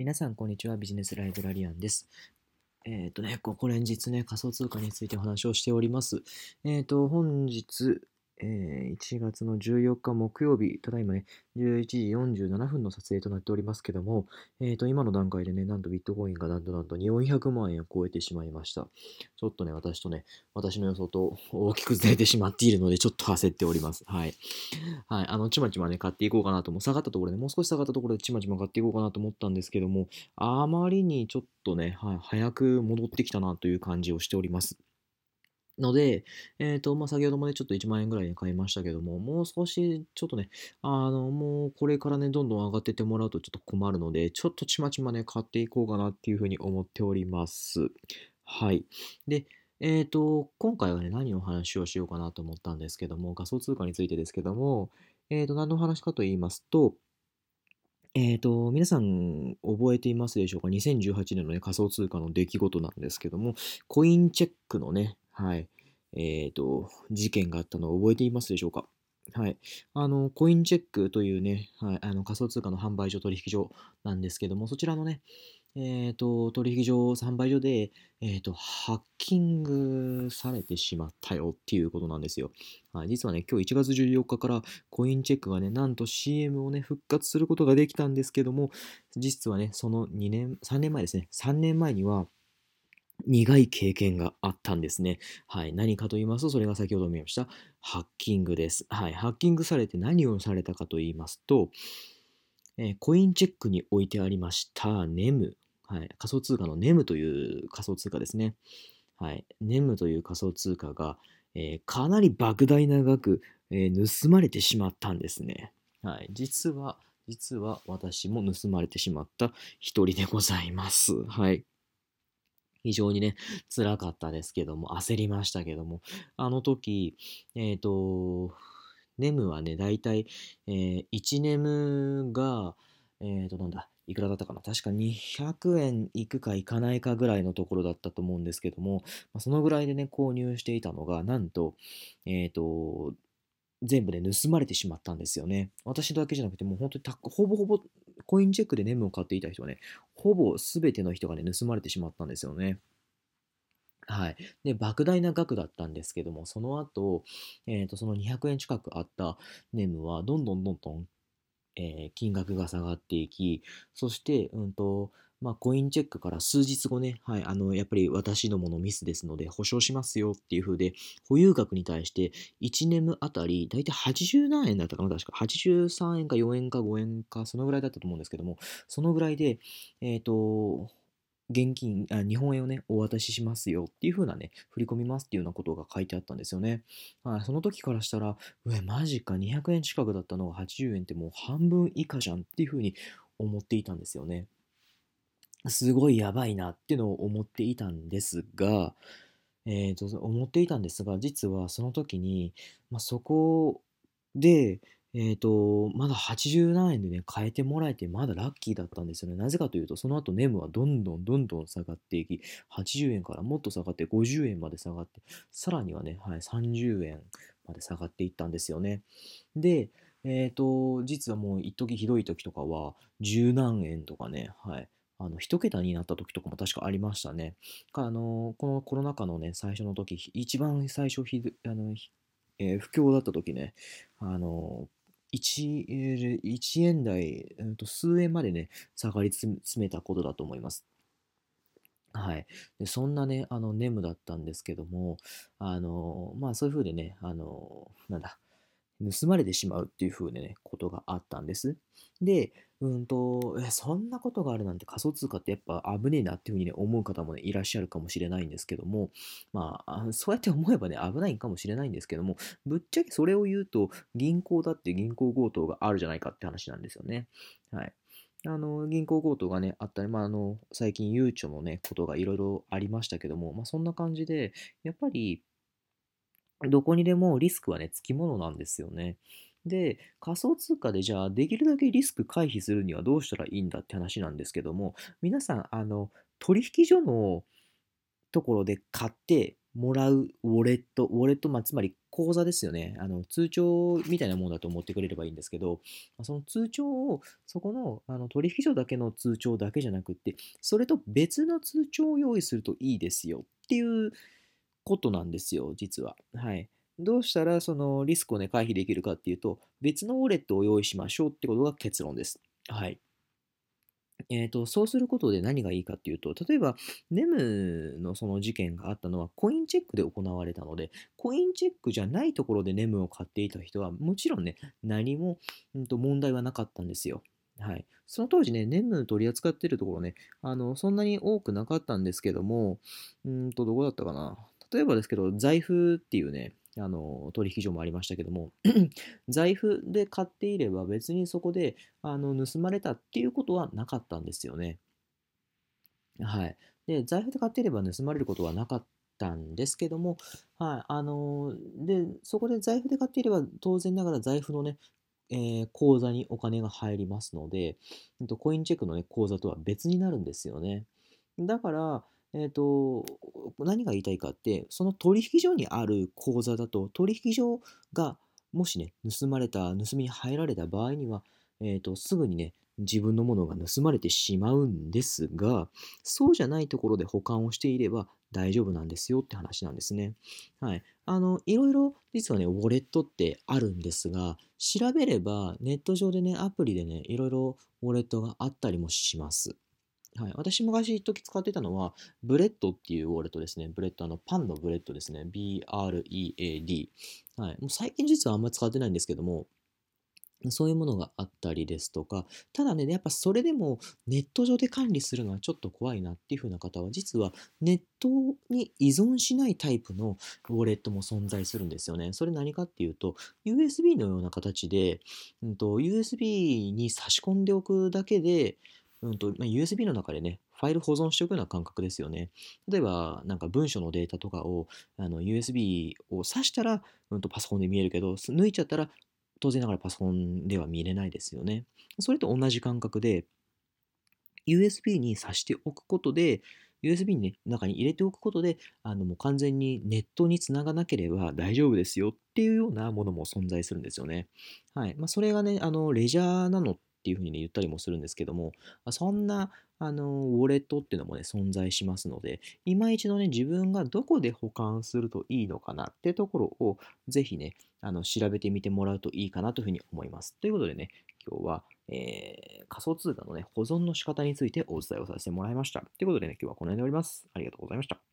皆さん、こんにちは。ビジネスライブラリアンです。えっ、とね、ここ連日ね、仮想通貨についてお話をしております。えっ、と、本日、えー1月の14日木曜日、ただいまね、11時47分の撮影となっておりますけども、えっ、と、今の段階でね、なんとビットコインがなんとなんと400万円を超えてしまいました。ちょっとね、私とね、私の予想と 大きくずれてしまっているので、ちょっと焦っております。はい。はい。あの、ちまちまね、買っていこうかなとも、下がったところで、もう少し下がったところでちまちま買っていこうかなと思ったんですけども、あまりにちょっとね、はい、早く戻ってきたなという感じをしております。ので、えっ、と、まあ、先ほどもね、ちょっと1万円ぐらいで買いましたけども、もう少し、ちょっとね、あの、もうこれからね、どんどん上がってってもらうとちょっと困るので、ちょっとちまちまね、買っていこうかなっていうふうに思っております。はい。で、えっ、と、今回はね、何の話をしようかなと思ったんですけども、仮想通貨についてですけども、えっ、と、何の話かと言いますと、えっ、と、皆さん覚えていますでしょうか ?2018 年のね、仮想通貨の出来事なんですけども、コインチェックのね、はい、えっ、と、事件があったのを覚えていますでしょうか？はい。あの、コインチェックというね、はい、あの仮想通貨の販売所、取引所なんですけども、そちらのね、えっ、と、取引所、販売所で、えっ、と、ハッキングされてしまったよっていうことなんですよ。はい、実はね、今日1月14日からコインチェックがね、なんと CM をね、復活することができたんですけども、実はね、その2年、3年前ですね、3年前には、苦い経験があったんですね。はい。何かと言いますと、それが先ほども言いました、ハッキングです。はい。ハッキングされて何をされたかと言いますと、えーコインチェックに置いてありました NEM。はい。仮想通貨の NEM という仮想通貨ですね。はい。NEM という仮想通貨が、えーかなり莫大な額、えー盗まれてしまったんですね。はい。実は、実は私も盗まれてしまった一人でございます。はい。非常にね、辛かったですけども、焦りましたけども、あの時、えっ、と、ネムはね、だいたい、えー1ネムが、えっ、と、なんだ、いくらだったかな確か200円いくかいかないかぐらいのところだったと思うんですけども、そのぐらいでね、購入していたのが、なんと、えっ、と、全部ね、盗まれてしまったんですよね。私だけじゃなくて、もう本当にたほぼほぼコインチェックでネムを買っていた人はね、ほぼ全ての人がね、盗まれてしまったんですよね。はい。で、莫大な額だったんですけども、その後、えっ、と、その200円近くあったネムは、どんどんどんどん、えー金額が下がっていき、そして、うんと、まあ、コインチェックから数日後ね、はい、あの、やっぱり私どものミスですので、保証しますよっていう風で、保有額に対して、1ネムあたり、だいたい80何円だったかな、確か。83円か4円か5円か、そのぐらいだったと思うんですけども、そのぐらいで、えっ、と、現金あ、日本円をね、お渡ししますよっていう風なね、振り込みますっていうようなことが書いてあったんですよね。はい、その時からしたら、うえ、マジか、200円近くだったのが80円ってもう半分以下じゃんっていう風に思っていたんですよね。すごいやばいなっていうのを思っていたんですが、えーと、思っていたんですが、実はその時に、まあ、そこで、えーと、まだ80何円でね、買えてもらえて、まだラッキーだったんですよね。なぜかというと、その後ネムはどんどんどんどん下がっていき、80円からもっと下がって、50円まで下がって、さらにはね、はい、30円まで下がっていったんですよね。で、えーと、実はもう一時ひどい時とかは、十何円とかね、はい、あの、一桁になった時とかも確かありましたね。あの、このコロナ禍のね、最初の時、一番最初ひ、あの、えー不況だった時ね、あの、1, 1円台、うんと数円までね、下がり詰めたことだと思います。はい。で、そんなね、あの、ネムだったんですけども、あの、まあそういう風でね、あの、なんだ、盗まれてしまうっていう風でね、ことがあったんです。で、うんと、そんなことがあるなんて仮想通貨ってやっぱ危ねえなっていう風にね、思う方もね、いらっしゃるかもしれないんですけども、まあ、そうやって思えばね、危ないかもしれないんですけども、ぶっちゃけそれを言うと、銀行だって銀行強盗があるじゃないかって話なんですよね。はい。あの、銀行強盗がね、あったり、まあ、あの、最近、ゆうちょのね、ことがいろいろありましたけども、まあ、そんな感じで、やっぱり、どこにでもリスクはね、つきものなんですよね。で、仮想通貨でじゃあ、できるだけリスク回避するにはどうしたらいいんだって話なんですけども、皆さん、あの、取引所のところで買ってもらうウォレット、ウォレット、まあ、つまり口座ですよね。あの通帳みたいなものだと思ってくれればいいんですけど、その通帳を、そこのあの取引所だけの通帳だけじゃなくって、それと別の通帳を用意するといいですよっていうことなんですよ、実は。はい。どうしたらそのリスクをね、回避できるかっていうと、別のウォレットを用意しましょうってことが結論です。はい。えーと、そうすることで何がいいかっていうと、例えば、ネムのその事件があったのはコインチェックで行われたので、コインチェックじゃないところでネムを買っていた人は、もちろんね、何も、うん、と問題はなかったんですよ。はい。その当時ね、ネム取り扱ってるところね、あの、そんなに多くなかったんですけども、うんと、どこだったかな。例えばですけど、財布っていうね、あの取引所もありましたけども 財布で買っていれば別にそこであの盗まれたっていうことはなかったんですよね。はい。で、財布で買っていれば盗まれることはなかったんですけども、はい。あので、そこで財布で買っていれば当然ながら財布のね、えー、口座にお金が入りますので、コインチェックの、ね、口座とは別になるんですよね。だから、えっ、ー、と、何が言いたいかって、その取引所にある口座だと、取引所がもしね、盗まれた、盗みに入られた場合には、えっ、ー、と、すぐにね、自分のものが盗まれてしまうんですが、そうじゃないところで保管をしていれば大丈夫なんですよって話なんですね。はい。あの、いろいろ実はね、ウォレットってあるんですが、調べればネット上でね、アプリでね、いろいろウォレットがあったりもします。はい、私昔一時使ってたのは、 Bread っていうウォレットですね。 Bread、あの、パンの bread ですね。B-R-E-A-D。はい。もう最近実はあんまり使ってないんですけども、そういうものがあったりですとか、ただね、やっぱそれでもネット上で管理するのはちょっと怖いなっていう風な方は、実はネットに依存しないタイプのウォレットも存在するんですよね。それ何かっていうと、USB のような形で、うんと、USB に差し込んでおくだけで、うんとまあ、USB の中でね、ファイル保存しておくような感覚ですよね。例えば、なんか文書のデータとかをあの USB を挿したら、うんとパソコンで見えるけど、抜いちゃったら当然ながらパソコンでは見れないですよね。それと同じ感覚で、USB に挿しておくことで、USB に、ね、中に入れておくことで、あのもう完全にネットにつながなければ大丈夫ですよっていうようなものも存在するんですよね。はい。まあ、それがね、あのレジャーなのっていうふうにね、言ったりもするんですけども、そんな、あの、ウォレットっていうのもね、存在しますので、今一度ね、自分がどこで保管するといいのかなってところを、ぜひね、あの、調べてみてもらうといいかなというふうに思います。ということでね、今日は、えー、仮想通貨のね、保存の仕方についてお伝えをさせてもらいました。ということでね、今日はこの辺で終わります。ありがとうございました。